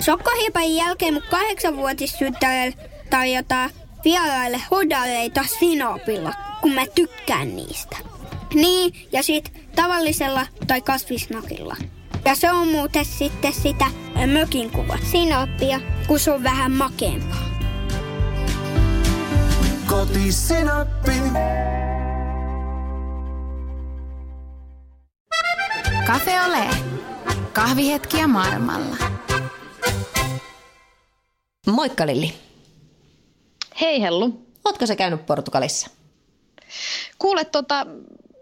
Sokkohiipan jälkeen mun kahdeksanvuotistyttärelle tarjotaan vieraille hodaleita sinopilla, kun mä tykkään niistä. Niin, ja sit tavallisella tai kasvisnakilla. Ja se on muuten sitten sitä mökin kuva sinoppia, kun se on vähän makeampaa. Kotisinappi. Cafe Ole. Kahvihetkiä maailmalla. Moikka Lilli. Hei Hellu. Ootko sä käynyt Portugalissa? Kuule tota,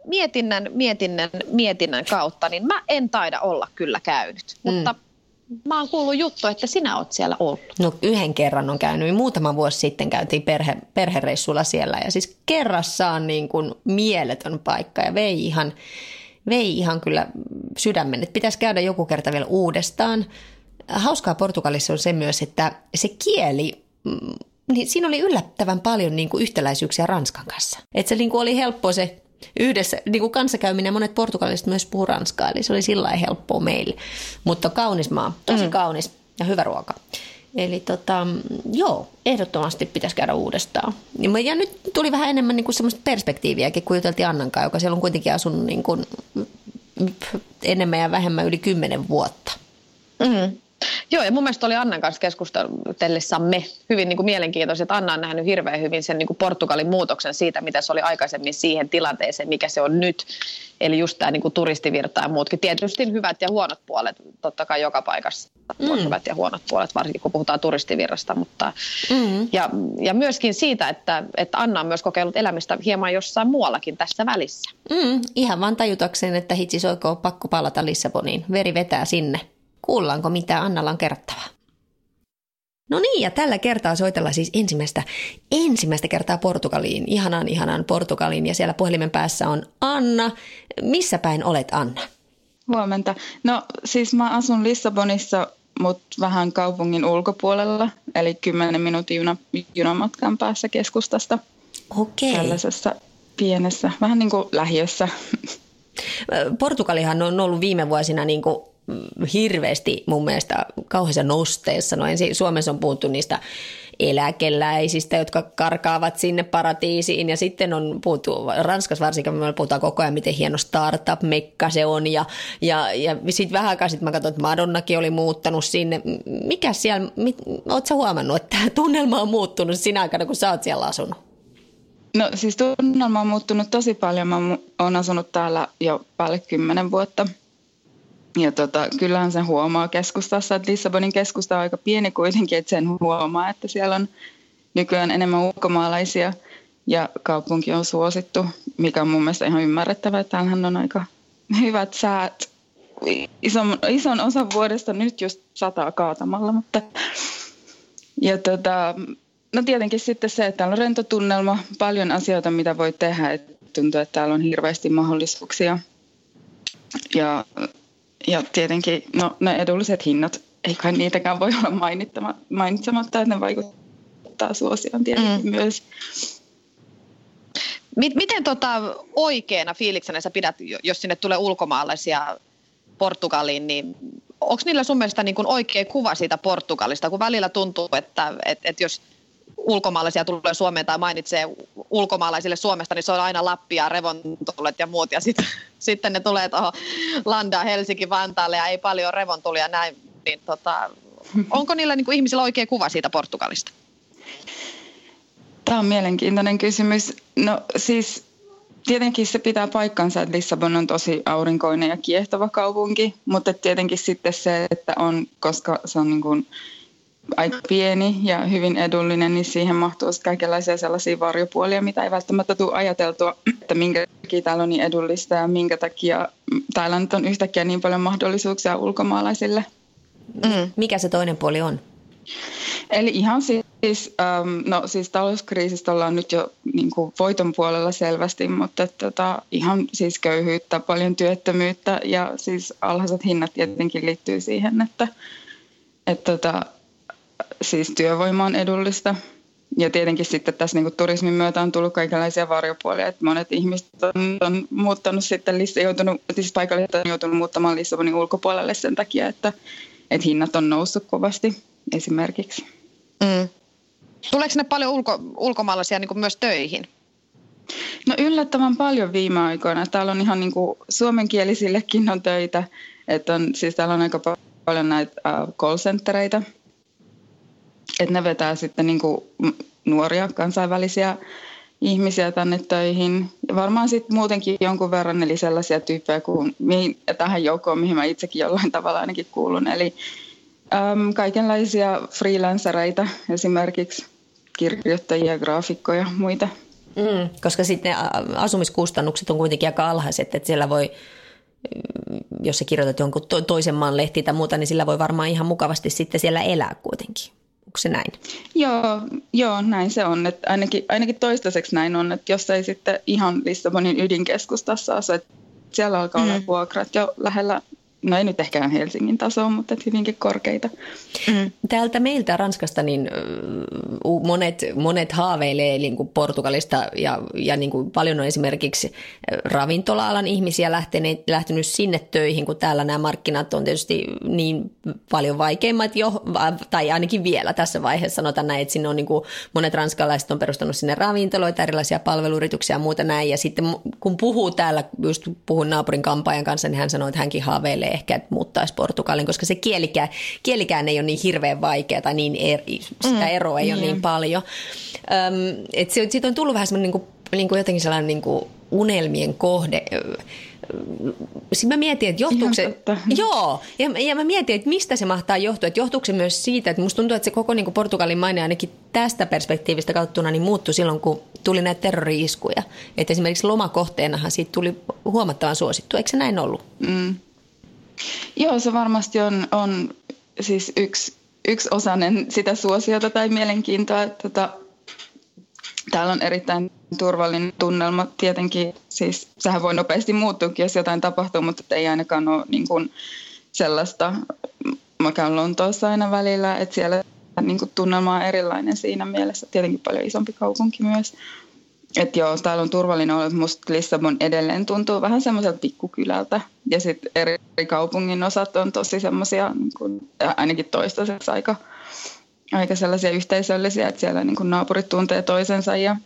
mietinnän, mietinnän, mietinnän kautta, niin mä en taida olla kyllä käynyt. Mm. Mutta mä oon kuullut juttu, että sinä oot siellä ollut. No yhden kerran on käynyt. Muutama vuosi sitten käytiin perhe, perhereissulla siellä ja siis kerrassaan niin kuin mieletön paikka ja vei ihan, vei ihan kyllä sydämen, että pitäisi käydä joku kerta vielä uudestaan. Hauskaa Portugalissa on se myös, että se kieli mm, niin siinä oli yllättävän paljon niin kuin yhtäläisyyksiä Ranskan kanssa. Että se niin kuin oli helppo se yhdessä niin kuin kanssakäyminen. Monet portugalaiset myös puhuu ranskaa, eli se oli sillä helppoa meille. Mutta kaunis maa, tosi mm. kaunis ja hyvä ruoka. Eli tota, joo, ehdottomasti pitäisi käydä uudestaan. Ja nyt tuli vähän enemmän niin kuin semmoista perspektiiviäkin, kun juteltiin Annankaan, joka siellä on kuitenkin asunut niin kuin enemmän ja vähemmän yli kymmenen vuotta. Mm. Joo, ja mun mielestä oli Annan kanssa keskustellessamme hyvin niin kuin mielenkiintoista, että Anna on nähnyt hirveän hyvin sen niin kuin Portugalin muutoksen siitä, mitä se oli aikaisemmin siihen tilanteeseen, mikä se on nyt. Eli just tämä niin kuin turistivirta ja muutkin. Tietysti hyvät ja huonot puolet, totta kai joka paikassa mm. on hyvät ja huonot puolet, varsinkin kun puhutaan turistivirrasta. Mutta, mm. ja, ja myöskin siitä, että, että Anna on myös kokeillut elämistä hieman jossain muuallakin tässä välissä. Mm, ihan vaan tajutakseen, että hitsis oikein pakko palata Lissaboniin. Veri vetää sinne. Kuullaanko mitä Annalla on kerrottavaa? No niin, ja tällä kertaa soitellaan siis ensimmäistä, ensimmäistä kertaa Portugaliin, ihanaan ihanaan Portugaliin, ja siellä puhelimen päässä on Anna. Missä päin olet, Anna? Huomenta. No siis mä asun Lissabonissa, mutta vähän kaupungin ulkopuolella, eli 10 minuutin juna, junamatkan päässä keskustasta. Okei. Tällaisessa pienessä, vähän niin kuin lähiössä. Portugalihan on ollut viime vuosina niin kuin hirveästi mun mielestä kauheassa nosteessa. No ensin Suomessa on puhuttu niistä eläkeläisistä, jotka karkaavat sinne paratiisiin ja sitten on puhuttu, Ranskassa varsinkin me puhutaan koko ajan, miten hieno startup-mekka se on ja, ja, ja sitten vähän aikaa sitten mä katsoin, että Madonnakin oli muuttanut sinne. Mikä siellä, mit, ootko huomannut, että tunnelma on muuttunut sinä aikana, kun sä oot siellä asunut? No siis tunnelma on muuttunut tosi paljon. Mä oon asunut täällä jo päälle kymmenen vuotta – ja tota, kyllähän sen huomaa keskustassa, että Lissabonin keskusta on aika pieni kuitenkin, että sen huomaa, että siellä on nykyään enemmän ulkomaalaisia ja kaupunki on suosittu, mikä on mun mielestä ihan ymmärrettävää, että täällähän on aika hyvät säät. Ison, ison osan vuodesta nyt just sataa kaatamalla, mutta ja tota, no tietenkin sitten se, että täällä on rentotunnelma, paljon asioita, mitä voi tehdä, että tuntuu, että täällä on hirveästi mahdollisuuksia. Ja ja tietenkin no, ne edulliset hinnat, ei kai niitäkään voi olla mainitsematta, että ne vaikuttaa suosioon tietenkin mm. myös. Miten tota oikeana fiiliksenä sä pidät, jos sinne tulee ulkomaalaisia Portugaliin, niin onko niillä sun mielestä niin kuin oikea kuva siitä Portugalista, kun välillä tuntuu, että, että, että jos ulkomaalaisia tulee Suomeen tai mainitsee ulkomaalaisille Suomesta, niin se on aina Lappia, revontulet ja muut. Ja sit, sitten ne tulee tuohon Landaa, Helsinki, Vantaalle ja ei paljon revontulia näin. Niin tota, onko niillä niin kuin ihmisillä oikea kuva siitä Portugalista? Tämä on mielenkiintoinen kysymys. No siis tietenkin se pitää paikkansa, että Lissabon on tosi aurinkoinen ja kiehtova kaupunki, mutta tietenkin sitten se, että on, koska se on niin kuin aika pieni ja hyvin edullinen, niin siihen mahtuu kaikenlaisia sellaisia varjopuolia, mitä ei välttämättä tule ajateltua, että minkä takia täällä on niin edullista ja minkä takia täällä nyt on yhtäkkiä niin paljon mahdollisuuksia ulkomaalaisille. Mm. Mikä se toinen puoli on? Eli ihan siis, ähm, no siis talouskriisistä ollaan nyt jo niin kuin voiton puolella selvästi, mutta tota, ihan siis köyhyyttä, paljon työttömyyttä ja siis alhaiset hinnat tietenkin liittyy siihen, että, että tota, siis työvoima on edullista ja tietenkin sitten tässä niin kuin turismin myötä on tullut kaikenlaisia varjopuolia, että monet ihmiset on, on muuttanut sitten, joutunut, siis paikalliset on joutunut muuttamaan Lissabonin ulkopuolelle sen takia, että, että hinnat on noussut kovasti esimerkiksi. Mm. Tuleeko ne paljon ulko, ulkomaalaisia niin myös töihin? No yllättävän paljon viime aikoina. Täällä on ihan niin kuin suomenkielisillekin on töitä. Että on, siis täällä on aika paljon näitä uh, call centereitä. Että ne vetää sitten niin kuin nuoria kansainvälisiä ihmisiä tänne töihin. Ja varmaan sitten muutenkin jonkun verran, eli sellaisia tyyppejä kuin mihin, tähän joukkoon, mihin mä itsekin jollain tavalla ainakin kuulun. Eli äm, kaikenlaisia freelancereita, esimerkiksi kirjoittajia, graafikkoja ja muita. Mm, koska sitten asumiskustannukset on kuitenkin aika alhaiset, että siellä voi, jos sä kirjoitat jonkun toisen maan lehti tai muuta, niin sillä voi varmaan ihan mukavasti sitten siellä elää kuitenkin. Onko se näin? Joo, joo näin se on. Että ainakin, ainakin toistaiseksi näin on, että jos ei sitten ihan Lissabonin ydinkeskustassa asu, että siellä alkaa mm. olla vuokrat jo lähellä no ei nyt ehkä Helsingin tasoa, mutta hyvinkin korkeita. Mm. Täältä meiltä Ranskasta niin monet, monet haaveilee niin kuin Portugalista ja, ja niin kuin paljon on esimerkiksi ravintola-alan ihmisiä lähteneet, lähtenyt sinne töihin, kun täällä nämä markkinat on tietysti niin paljon vaikeimmat jo, tai ainakin vielä tässä vaiheessa sanotaan näin, että sinne on niin kuin monet ranskalaiset on perustanut sinne ravintoloita, erilaisia palveluyrityksiä ja muuta näin, ja sitten kun puhuu täällä, just puhun naapurin kampaajan kanssa, niin hän sanoi, että hänkin haaveilee ehkä, muuttaisi Portugalin, koska se kielikään, kielikään ei ole niin hirveän vaikea tai niin eri, sitä mm, eroa ei mm, ole niin paljon. Öm, et siitä on tullut vähän semmoinen niin kuin, niin kuin jotenkin sellainen niin kuin unelmien kohde sitten mä mietin, että johtuuko se... Joo, ja, ja mä mietin, että mistä se mahtaa johtua. Että johtuuko se myös siitä, että musta tuntuu, että se koko niin kuin Portugalin maine ainakin tästä perspektiivistä katsottuna niin muuttui silloin, kun tuli näitä terrori-iskuja. Että esimerkiksi lomakohteenahan siitä tuli huomattavan suosittu. Eikö se näin ollut? Mm. Joo, se varmasti on, on siis yksi, yksi osainen sitä suosiota tai mielenkiintoa. Että, tota, täällä on erittäin turvallinen tunnelma. Tietenkin siis sehän voi nopeasti muuttuukin, jos jotain tapahtuu, mutta ei ainakaan ole niin kuin sellaista. Mä käyn Lontoossa aina välillä, että siellä niin kuin tunnelma on erilainen siinä mielessä. Tietenkin paljon isompi kaupunki myös. Että joo, täällä on turvallinen olla, musta Lissabon edelleen tuntuu vähän semmoiselta pikkukylältä. Ja sitten eri kaupungin osat on tosi semmoisia, niin ainakin toistaiseksi aika, aika sellaisia yhteisöllisiä, että siellä niin kuin naapurit tuntee toisensa ja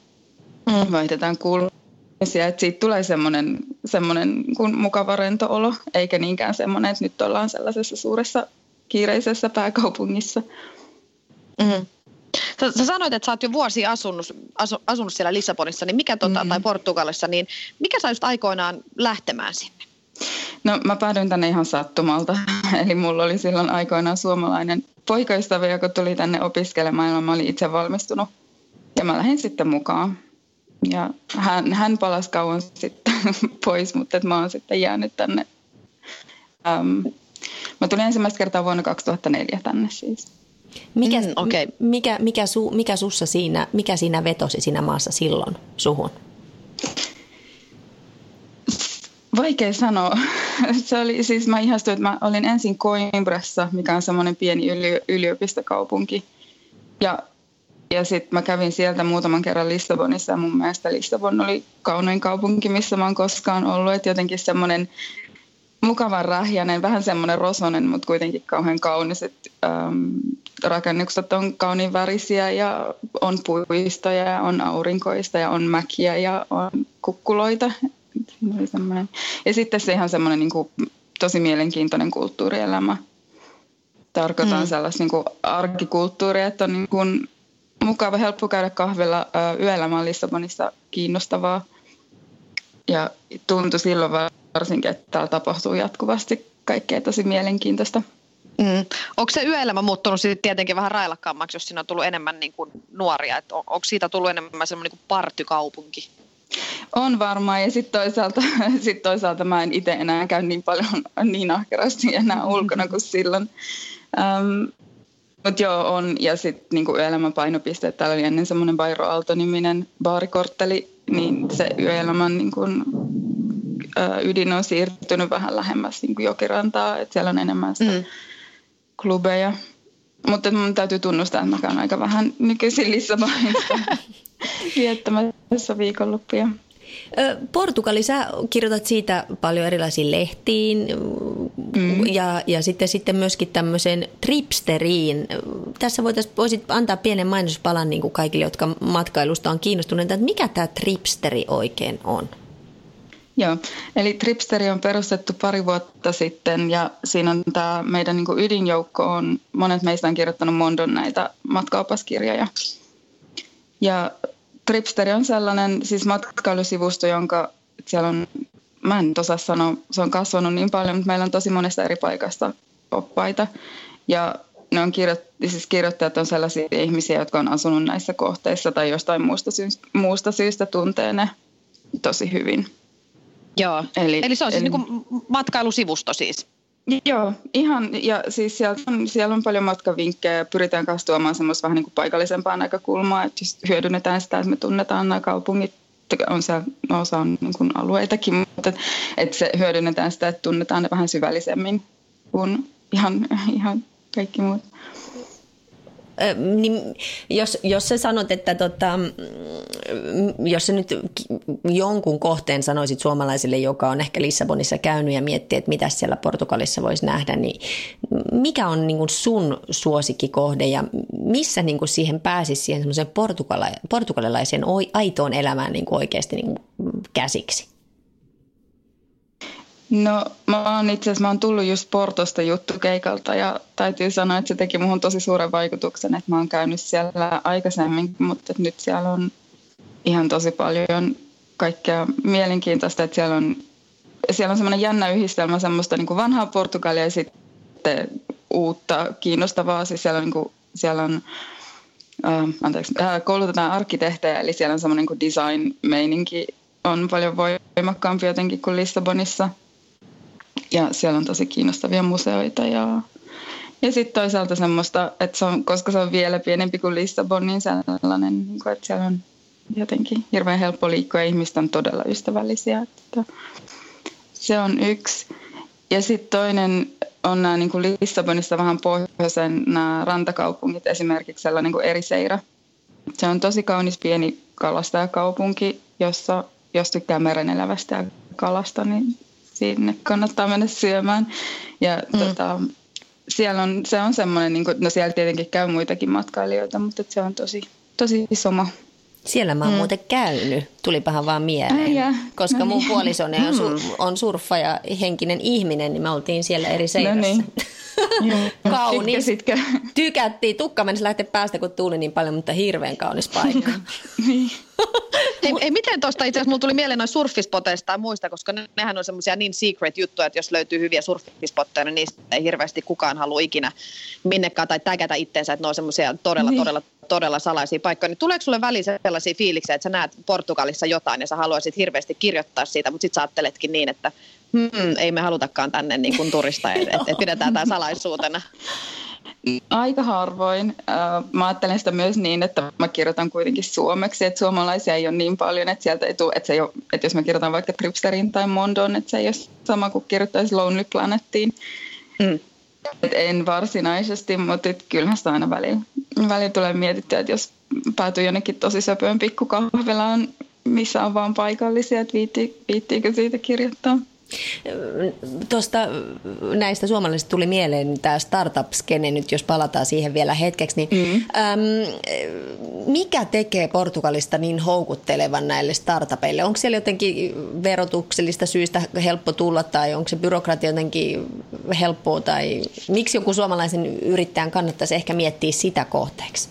mm. vaihdetaan kuulumisia. Että siitä tulee semmoinen, semmoinen niin mukava rento olo, eikä niinkään semmoinen, että nyt ollaan sellaisessa suuressa kiireisessä pääkaupungissa. Mm. Sä, sä sanoit, että sä oot jo vuosi asunut, asu, asunut siellä Lissabonissa niin mikä, tota, mm-hmm. tai Portugalissa, niin mikä sä just aikoinaan lähtemään sinne? No mä päädyin tänne ihan sattumalta. Eli mulla oli silloin aikoinaan suomalainen poikaystävä, joka tuli tänne opiskelemaan ja mä olin itse valmistunut. Ja mä lähdin sitten mukaan. Ja hän, hän palasi kauan sitten pois, mutta että mä oon sitten jäänyt tänne. Ähm, mä tulin ensimmäistä kertaa vuonna 2004 tänne siis. Mikä, mm, okay. mikä, mikä, su, mikä sussa siinä, mikä siinä vetosi siinä maassa silloin suhun? Vaikea sanoa. Se oli, siis mä ihastuin, että mä olin ensin Coimbrassa, mikä on semmoinen pieni yli, yliopistokaupunki. Ja, ja sitten mä kävin sieltä muutaman kerran Lissabonissa ja mun mielestä Lissabon oli kaunein kaupunki, missä mä oon koskaan ollut. Että jotenkin semmoinen mukavan rähjäinen, vähän semmoinen rosonen, mutta kuitenkin kauhean kaunis. Et, ähm, rakennukset on kauniin värisiä ja on puistoja ja on aurinkoista ja on mäkiä ja on kukkuloita. Ja sitten se ihan semmoinen niin kuin, tosi mielenkiintoinen kulttuurielämä. Tarkoitan mm. sellaista niin kuin arkikulttuuria, että on niin kuin, mukava, helppo käydä kahvilla. Yöelämä on Lissabonissa kiinnostavaa. Ja tuntui silloin varsinkin, että täällä tapahtuu jatkuvasti kaikkea tosi mielenkiintoista. Mm. Onko se yöelämä muuttunut sitten tietenkin vähän railakkaammaksi, jos siinä on tullut enemmän niin kuin nuoria? Et on, onko siitä tullut enemmän semmoinen niin partykaupunki? On varmaan ja sitten toisaalta, sit toisaalta mä en itse enää käy niin paljon niin ahkerasti enää ulkona kuin silloin. Um, mutta joo, on. Ja sitten niinku yöelämän painopiste, täällä oli ennen semmoinen Bairo Aalto-niminen baarikortteli, niin se yöelämän niinku, ydin on siirtynyt vähän lähemmäs niinku jokirantaa, että siellä on enemmän sitä mm klubeja. mutta mun täytyy tunnustaa, että mä käyn aika vähän nykyisin Lissabonissa viettämässä viikonloppuja. Portugali, sä kirjoitat siitä paljon erilaisiin lehtiin mm. ja, ja sitten, sitten myöskin tämmöiseen tripsteriin. Tässä voitais, voisit antaa pienen mainospalan niin kuin kaikille, jotka matkailusta on kiinnostuneita, että mikä tämä tripsteri oikein on? Joo, eli Tripsteri on perustettu pari vuotta sitten ja siinä on tämä meidän niin kuin ydinjoukko on, monet meistä on kirjoittanut Mondon näitä matkaopaskirjoja. Ja Tripsteri on sellainen siis matkailusivusto, jonka siellä on, mä en osaa sanoa, se on kasvanut niin paljon, mutta meillä on tosi monesta eri paikasta oppaita. Ja ne on kirjoitt- siis kirjoittajat on sellaisia ihmisiä, jotka on asunut näissä kohteissa tai jostain muusta, sy- muusta syystä tuntee ne tosi hyvin. Joo, eli, eli se on siis eli, niin matkailusivusto siis. Joo, ihan, ja siis siellä on, siellä on paljon matkavinkkejä ja pyritään kanssa tuomaan semmoista vähän niin kuin paikallisempaa näkökulmaa, että just hyödynnetään sitä, että me tunnetaan nämä kaupungit, on siellä no, osa on niin kuin alueitakin, mutta että, että se hyödynnetään sitä, että tunnetaan ne vähän syvällisemmin kuin ihan, ihan kaikki muut niin jos, jos sä sanot, että tota, jos sä nyt jonkun kohteen sanoisit suomalaisille, joka on ehkä Lissabonissa käynyt ja miettii, että mitä siellä Portugalissa voisi nähdä, niin mikä on niin kuin sun suosikkikohde ja missä niin kuin siihen pääsisi siihen semmoiseen portugalilaiseen aitoon elämään niin kuin oikeasti niin kuin käsiksi? No mä oon itse asiassa, mä oon tullut just Portosta juttukeikalta ja täytyy sanoa, että se teki muhun tosi suuren vaikutuksen, että mä oon käynyt siellä aikaisemmin, mutta nyt siellä on ihan tosi paljon kaikkea mielenkiintoista, että siellä on, siellä on semmoinen jännä yhdistelmä semmoista niin kuin vanhaa Portugalia ja sitten uutta kiinnostavaa, siis siellä on, niin kuin, siellä on äh, anteeksi, äh, koulutetaan arkkitehtejä, eli siellä on semmoinen niin design-meininki on paljon voimakkaampi jotenkin kuin Lissabonissa – ja siellä on tosi kiinnostavia museoita ja, ja sitten toisaalta semmoista, että se on, koska se on vielä pienempi kuin Lissabon, niin sellainen, niin että siellä on jotenkin hirveän helppo liikkua ja ihmiset on todella ystävällisiä. Että se on yksi. Ja sitten toinen on nämä niin kuin Lissabonissa vähän pohjoisen nämä rantakaupungit, esimerkiksi sellainen kuin Eriseira. Se on tosi kaunis pieni kalastajakaupunki, jossa jos tykkää merenelävästä ja kalasta, niin sinne kannattaa mennä syömään. Ja mm. tota, siellä on, se on semmoinen, niin kuin, no siellä tietenkin käy muitakin matkailijoita, mutta se on tosi, tosi iso maa. Siellä mä oon mm. muuten käynyt, tulipahan vaan mieleen. ja, koska no mun niin. puolisoni on, sur, on surffa ja henkinen ihminen, niin me oltiin siellä eri seirassa. No niin. kaunis. Tykättiin. Tukka meni lähteä päästä, kun tuuli niin paljon, mutta hirveän kaunis paikka. niin. ei, ei, miten tuosta itse asiassa mulla tuli mieleen noin surfispoteista tai muista, koska nehän on semmoisia niin secret juttuja, että jos löytyy hyviä surfispotteja, niin niistä ei hirveästi kukaan halua ikinä minnekään tai tägätä itteensä, että ne on semmoisia todella, niin. todella, todella salaisia paikkoja. Niin tuleeko sulle väliin sellaisia fiiliksiä, että sä näet Portugalissa jotain ja sä haluaisit hirveästi kirjoittaa siitä, mutta sitten sä ajatteletkin niin, että hmm, ei me halutakaan tänne niin kuin turista, että et, et pidetään tämä salaisuutena. Aika harvoin. Mä ajattelen sitä myös niin, että mä kirjoitan kuitenkin suomeksi, että suomalaisia ei ole niin paljon, että sieltä ei tule, että, se ei ole, että jos mä kirjoitan vaikka Tripsterin tai Mondon, että se ei ole sama kuin kirjoittaisi Lonely Planettiin. Mm. Et en varsinaisesti, mutta kyllähän sitä aina välillä, välillä tulee mietittyä, että jos päätyy jonnekin tosi söpöön pikkukahvelaan, missä on vaan paikallisia, että viitti, viittiikö siitä kirjoittaa. Tuosta näistä suomalaisista tuli mieleen tämä startup-skene nyt, jos palataan siihen vielä hetkeksi. Niin, mm. äm, mikä tekee Portugalista niin houkuttelevan näille startupeille? Onko siellä jotenkin verotuksellista syistä helppo tulla tai onko se byrokratia jotenkin helppoa? Tai miksi joku suomalaisen yrittäjän kannattaisi ehkä miettiä sitä kohteeksi?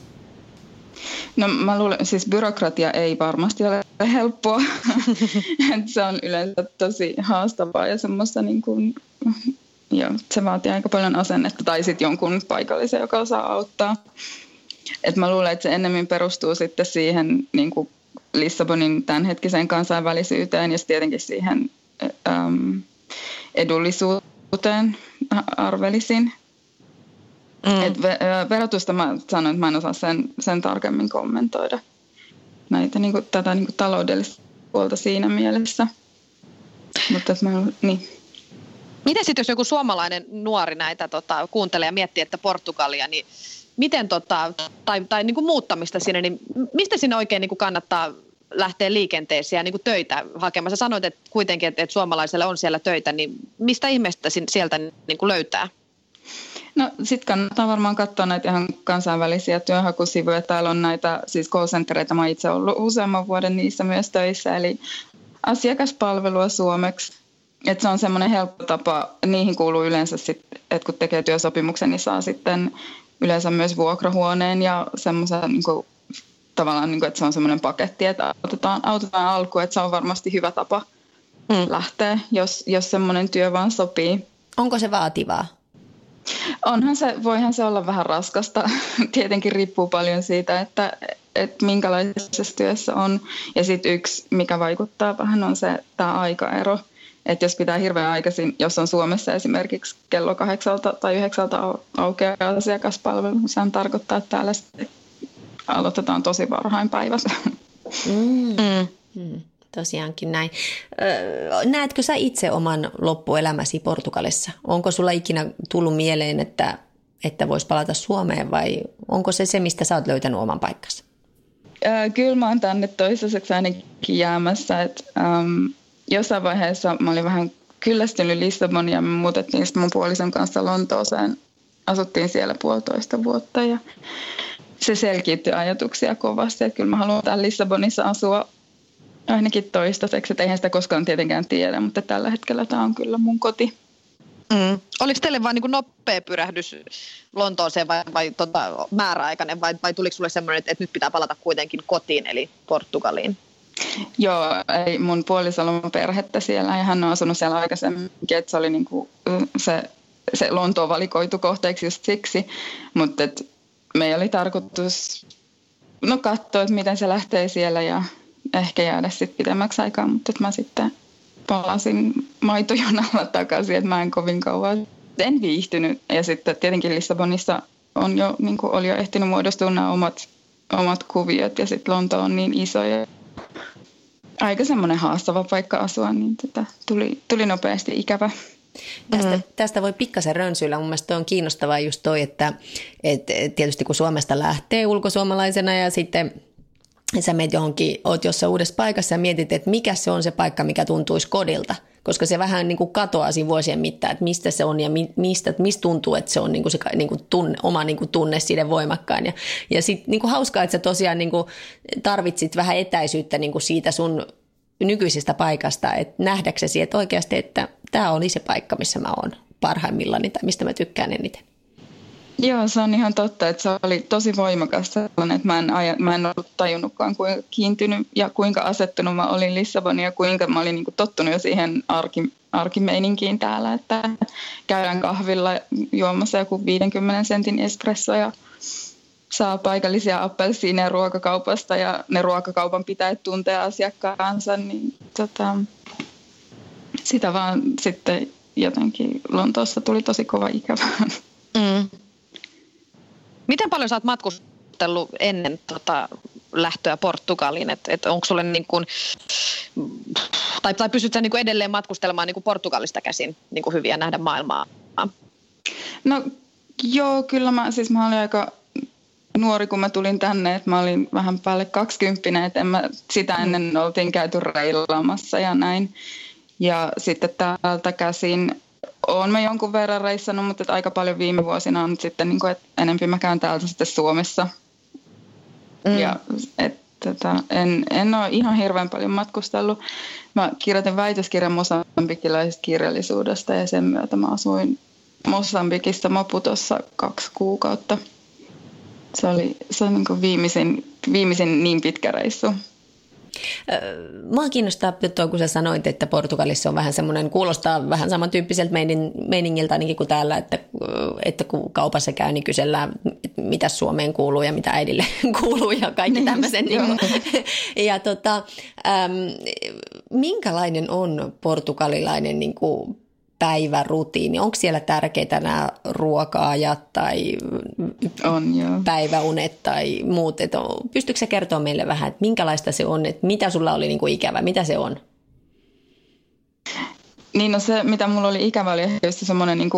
No mä luulen, siis byrokratia ei varmasti ole helppoa. se on yleensä tosi haastavaa ja semmoista niin kuin, joo, se vaatii aika paljon asennetta tai sitten jonkun paikallisen, joka osaa auttaa. Et mä luulen, että se ennemmin perustuu sitten siihen niin kuin Lissabonin tämänhetkiseen kansainvälisyyteen ja tietenkin siihen äm, edullisuuteen arvelisin. Mm. Et verotusta mä sanoin, että mä en osaa sen, sen tarkemmin kommentoida näitä, niin kuin, tätä niin kuin taloudellista puolta siinä mielessä. Mutta mä, niin. Miten sitten jos joku suomalainen nuori näitä tota, kuuntelee ja miettii, että Portugalia, niin miten tota, tai, tai niin kuin muuttamista sinne, niin mistä sinne oikein niin kuin kannattaa lähteä liikenteeseen ja niin kuin töitä hakemaan? Sä sanoit että kuitenkin, että, että suomalaisille on siellä töitä, niin mistä ihmeestä sieltä niin kuin löytää? No sitten kannattaa varmaan katsoa näitä ihan kansainvälisiä työnhakusivuja. Täällä on näitä siis call centereita, mä itse ollut useamman vuoden niissä myös töissä, eli asiakaspalvelua suomeksi. Et se on semmoinen helppo tapa, niihin kuuluu yleensä sitten, että kun tekee työsopimuksen, niin saa sitten yleensä myös vuokrahuoneen ja semmoisen niin kuin, tavallaan, niin kuin, että se on semmoinen paketti, että autetaan, autetaan alkuun, että se on varmasti hyvä tapa mm. lähteä, jos, jos semmoinen työ vaan sopii. Onko se vaativaa? Onhan se, voihan se olla vähän raskasta. Tietenkin riippuu paljon siitä, että, että minkälaisessa työssä on. Ja sitten yksi, mikä vaikuttaa vähän, on se tämä aikaero. Että jos pitää hirveän aikaisin, jos on Suomessa esimerkiksi kello kahdeksalta tai yhdeksältä aukeaa asiakaspalvelu, niin sehän tarkoittaa, että täällä aloitetaan tosi varhain päivässä. Mm. Mm. Tosiaankin näin. Öö, näetkö sä itse oman loppuelämäsi Portugalissa? Onko sulla ikinä tullut mieleen, että, että voisi palata Suomeen vai onko se se, mistä sä oot löytänyt oman paikkansa? Öö, kyllä mä oon tänne toistaiseksi ainakin jäämässä. Et, um, jossain vaiheessa mä olin vähän kyllästynyt Lissabonia ja me muutettiin sitten mun puolison kanssa Lontooseen. Asuttiin siellä puolitoista vuotta ja se selkiytyi ajatuksia kovasti, että kyllä mä haluan täällä Lissabonissa asua ainakin toistaiseksi, että eihän sitä koskaan tietenkään tiedä, mutta tällä hetkellä tämä on kyllä mun koti. Mm. Oliko teille vain niin nopea pyrähdys Lontooseen vai, vai tota, määräaikainen vai, vai tuliko sinulle semmoinen, että, että nyt pitää palata kuitenkin kotiin eli Portugaliin? Joo, ei, mun puolisolla on perhettä siellä ja hän on asunut siellä aikaisemmin, että se oli niin kuin se, se Lontoon valikoitu kohteeksi just siksi, mutta et me oli tarkoitus no katsoa, että miten se lähtee siellä ja ehkä jäädä sitten pidemmäksi aikaa, mutta että mä sitten palasin maitojonalla takaisin, että mä en kovin kauan en viihtynyt. Ja sitten tietenkin Lissabonissa on jo, niin oli jo ehtinyt muodostua nämä omat, omat kuviot ja sitten Lonto on niin iso ja aika semmoinen haastava paikka asua, niin tätä tuli, tuli nopeasti ikävä. Tästä, mm. tästä voi pikkasen rönsyillä. Mun mielestä on kiinnostavaa just toi, että, että tietysti kun Suomesta lähtee ulkosuomalaisena ja sitten sä meet johonkin, oot jossain uudessa paikassa ja mietit, että mikä se on se paikka, mikä tuntuisi kodilta. Koska se vähän niin kuin katoaa siinä vuosien mittaan, että mistä se on ja mistä, mistä tuntuu, että se on niin kuin se niin kuin tunne, oma niin kuin tunne siitä voimakkaan. Ja, ja sitten niin kuin hauskaa, että sä tosiaan niin kuin tarvitsit vähän etäisyyttä niin kuin siitä sun nykyisestä paikasta, että nähdäksesi, että oikeasti, että tämä oli se paikka, missä mä oon parhaimmillani tai mistä mä tykkään eniten. Joo, se on ihan totta, että se oli tosi voimakas sellainen, että mä en, aja, mä en ollut tajunnutkaan kuinka kiintynyt ja kuinka asettunut mä olin Lissabonin ja kuinka mä olin niin kuin tottunut jo siihen arki, arkimeininkiin täällä, että käydään kahvilla juomassa joku 50 sentin espresso ja saa paikallisia appelsiineja ruokakaupasta ja ne ruokakaupan pitää tuntea asiakkaansa, niin tota, sitä vaan sitten jotenkin Lontoossa tuli tosi kova ikävä. Mm. Miten paljon sä oot matkustellut ennen tota, lähtöä Portugaliin? Et, et onko sulle niin kuin, tai, tai pystyt sä niin kuin edelleen matkustelemaan niin kuin Portugalista käsin niin kuin hyviä nähdä maailmaa? No joo, kyllä mä, siis mä olin aika nuori, kun mä tulin tänne, että mä olin vähän päälle kaksikymppinen, että en mä, sitä ennen oltiin käyty reilaamassa ja näin. Ja sitten täältä käsin olen mä jonkun verran reissannut, mutta että aika paljon viime vuosina on sitten, niin kuin, että enempi mä käyn täältä sitten Suomessa. Mm. Ja et, tota, en, en ole ihan hirveän paljon matkustellut. Mä kirjoitin väitöskirjan mosambikilaisesta kirjallisuudesta ja sen myötä mä asuin Mosambikissa Maputossa kaksi kuukautta. Se oli, se oli niin viimeisin, viimeisin niin pitkä reissu. Mua kiinnostaa tuo, kun sä sanoit, että Portugalissa on vähän semmoinen, kuulostaa vähän samantyyppiseltä meinin, meiningiltä ainakin kuin täällä, että, että kun kaupassa käy, niin kysellään, mitä Suomeen kuuluu ja mitä äidille kuuluu ja kaikki niin, tämmöisen. niin kuin, ja tota, äm, minkälainen on portugalilainen niin kuin päivärutiini? Onko siellä tärkeitä nämä ruoka-ajat tai on, joo. päiväunet tai muut? Et pystytkö sä kertoa meille vähän, että minkälaista se on, että mitä sulla oli niin kuin ikävä, mitä se on? Niin no se, mitä mulla oli ikävä, oli ehkä semmoinen niin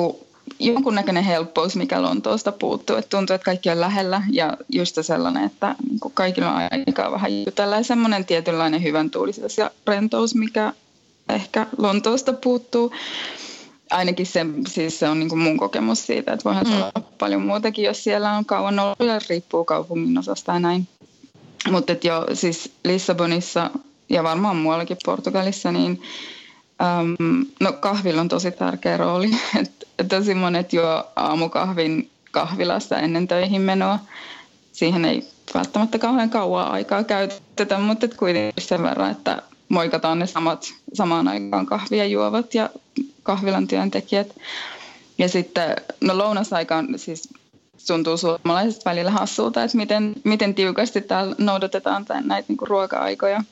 jonkunnäköinen helppous, mikä Lontoosta puuttuu. Että tuntuu, että kaikki on lähellä ja just se että niin kuin kaikilla on aikaa vähän jutella. Ja semmoinen tietynlainen hyvän tuulisuus ja rentous, mikä ehkä Lontoosta puuttuu. Ainakin se, siis se on niin kuin mun kokemus siitä, että voihan mm. olla paljon muutakin, jos siellä on kauan ollut ja riippuu kaupungin osasta ja näin. Mutta jo siis Lissabonissa ja varmaan muuallakin Portugalissa, niin um, no kahvilla on tosi tärkeä rooli. Et, tosi monet juo aamukahvin kahvilassa ennen töihin menoa. Siihen ei välttämättä kauhean kauan aikaa käytetä, mutta kuitenkin sen verran, että moikataan ne samat samaan aikaan kahvia juovat ja kahvilan työntekijät. Ja sitten, no lounasaikaan siis tuntuu suomalaisesta välillä hassulta, että miten, miten tiukasti täällä noudatetaan tämän, näitä niin kuin ruoka-aikoja.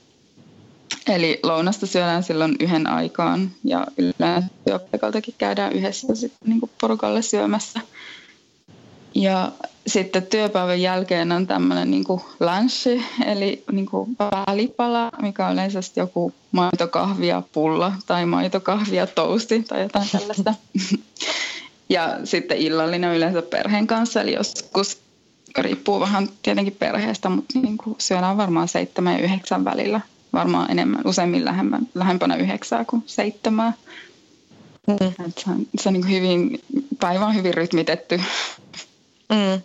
Eli lounasta syödään silloin yhden aikaan ja yleensä työpaikaltakin käydään yhdessä sitten niin kuin porukalle syömässä. Ja sitten työpäivän jälkeen on tämmöinen niin lunch, eli niin välipala, mikä on yleensä joku maitokahvia pulla tai maitokahvia tousti tai jotain tällaista. ja sitten illallinen yleensä perheen kanssa, eli joskus riippuu vähän tietenkin perheestä, mutta niin kuin syödään varmaan seitsemän ja yhdeksän välillä. Varmaan enemmän, useimmin lähempänä, lähempänä yhdeksää kuin seitsemää. Mm. se on, se on niin hyvin, päivä on hyvin rytmitetty. Mm.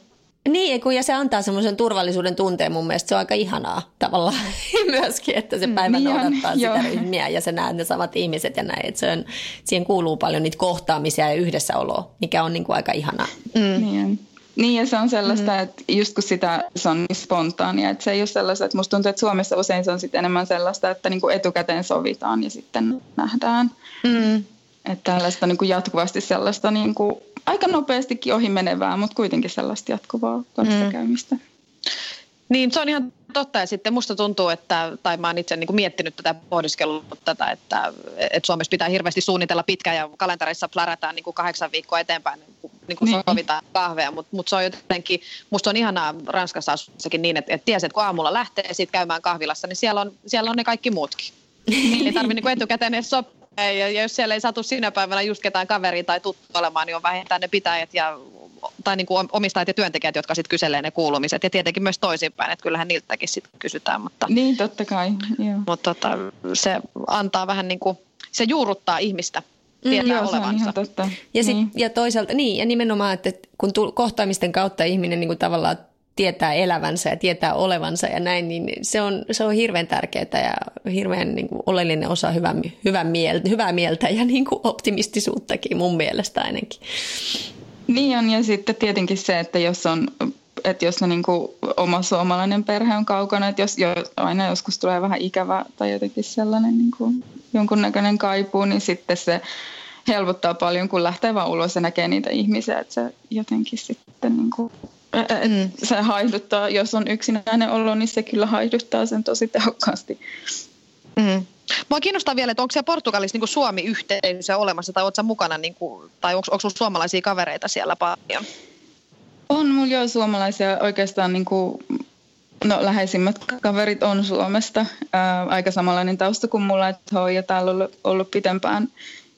Niin, ja se antaa semmoisen turvallisuuden tunteen mun mielestä. Se on aika ihanaa tavallaan myöskin, että se päivä niin noudattaa on, sitä joo. ryhmiä ja se näet ne samat ihmiset ja näin. Että se on, siihen kuuluu paljon niitä kohtaamisia ja yhdessäoloa, mikä on niin kuin aika ihanaa. Mm. Niin. Niin ja se on sellaista, mm. että just kun sitä se on niin spontaania, että se ei ole sellaista, että musta tuntuu, että Suomessa usein se on sitten enemmän sellaista, että niin kuin etukäteen sovitaan ja sitten nähdään. Mm. Että tällaista niin kuin jatkuvasti sellaista niin kuin aika nopeastikin ohi menevää, mutta kuitenkin sellaista jatkuvaa kanssakäymistä. Mm. Niin, se on ihan totta. Ja sitten musta tuntuu, että, tai mä oon itse niin kuin miettinyt tätä, pohdiskellut tätä, että, että Suomessa pitää hirveästi suunnitella pitkään ja kalenterissa plärätään niin kuin kahdeksan viikkoa eteenpäin, niin kuin, niin kuin niin. sovitaan kahvea. Mutta mut se on jotenkin, musta on ihanaa Ranskassa asuessakin niin, että, että tiesi, että kun aamulla lähtee siitä käymään kahvilassa, niin siellä on, siellä on ne kaikki muutkin. Niin ei tarvitse niin etukäteen edes sopia ei, ja jos siellä ei satu sinä päivänä just ketään kaveria tai tuttu olemaan, niin on vähintään ne pitäjät ja tai niin kuin omistajat ja työntekijät, jotka sitten kyselee ne kuulumiset. Ja tietenkin myös toisinpäin, että kyllähän niiltäkin sitten kysytään. Mutta, niin, totta kai. Joo. Mutta tota, se antaa vähän niin kuin, se juurruttaa ihmistä mm, tietää mm, joo, olevansa. Se on totta. Ja, sit, niin. ja toisaalta, niin, ja nimenomaan, että kun kohtaamisten kautta ihminen niin kuin tavallaan tietää elävänsä ja tietää olevansa ja näin, niin se on, se on hirveän tärkeää ja hirveän niin kuin oleellinen osa hyvää, hyvää, mieltä, hyvää mieltä ja niin kuin optimistisuuttakin mun mielestä ainakin. Niin on ja sitten tietenkin se, että jos on että jos ne niin kuin oma suomalainen perhe on kaukana, että jos jo, aina joskus tulee vähän ikävä tai jotenkin sellainen niin kuin jonkunnäköinen kaipuu, niin sitten se helpottaa paljon, kun lähtee vaan ulos ja näkee niitä ihmisiä, että se jotenkin sitten niin kuin. Se haihduttaa, jos on yksinäinen olo, niin se kyllä haihduttaa sen tosi tehokkaasti. Mm. Mua kiinnostaa vielä, että onko siellä Portugalissa niin Suomi-yhteisö olemassa, tai oletko mukana, niin kuin, tai onko, onko suomalaisia kavereita siellä paljon? On, mulla jo suomalaisia oikeastaan niin kuin, no, läheisimmät kaverit on Suomesta. Ää, aika samanlainen tausta kuin mulla, että ja täällä on ollut, ollut pitempään.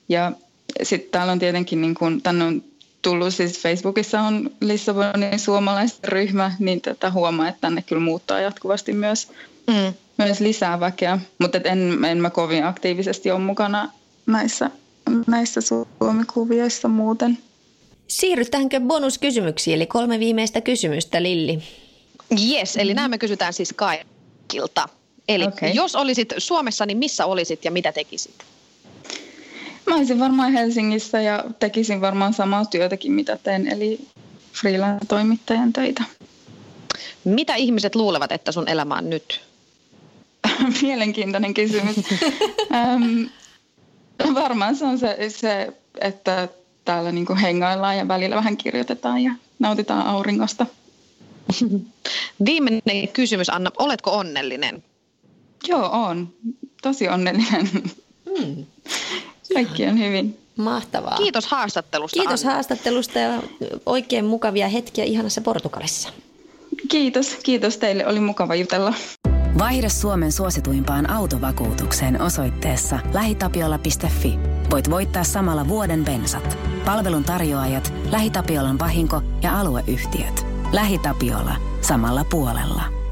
Ja sitten täällä on tietenkin, niin kuin, tänne on tullut, siis Facebookissa on Lissabonin suomalaisten ryhmä, niin tätä huomaa, että tänne kyllä muuttaa jatkuvasti myös, mm. myös lisää väkeä. Mutta en, en mä kovin aktiivisesti ole mukana näissä, näissä Suomi-kuvioissa muuten. Siirrytäänkö bonuskysymyksiin, eli kolme viimeistä kysymystä, Lilli? Yes, eli nämä me kysytään siis kaikilta. Eli okay. jos olisit Suomessa, niin missä olisit ja mitä tekisit? Mä olisin varmaan Helsingissä ja tekisin varmaan samaa työtäkin, mitä teen, eli freelance-toimittajan töitä. Mitä ihmiset luulevat, että sun elämä on nyt? Mielenkiintoinen kysymys. ähm, varmaan se on se, se että täällä niinku hengaillaan ja välillä vähän kirjoitetaan ja nautitaan auringosta. Viimeinen kysymys, Anna. Oletko onnellinen? Joo, on. Tosi onnellinen. Hmm. Kaikki on hyvin. Mahtavaa. Kiitos haastattelusta. Kiitos Anna. haastattelusta ja oikein mukavia hetkiä ihanassa Portugalissa. Kiitos, kiitos teille. Oli mukava jutella. Vaihda Suomen suosituimpaan autovakuutukseen osoitteessa lähitapiola.fi. Voit voittaa samalla vuoden bensat. Palvelun tarjoajat, LähiTapiolan vahinko ja alueyhtiöt. LähiTapiola. Samalla puolella.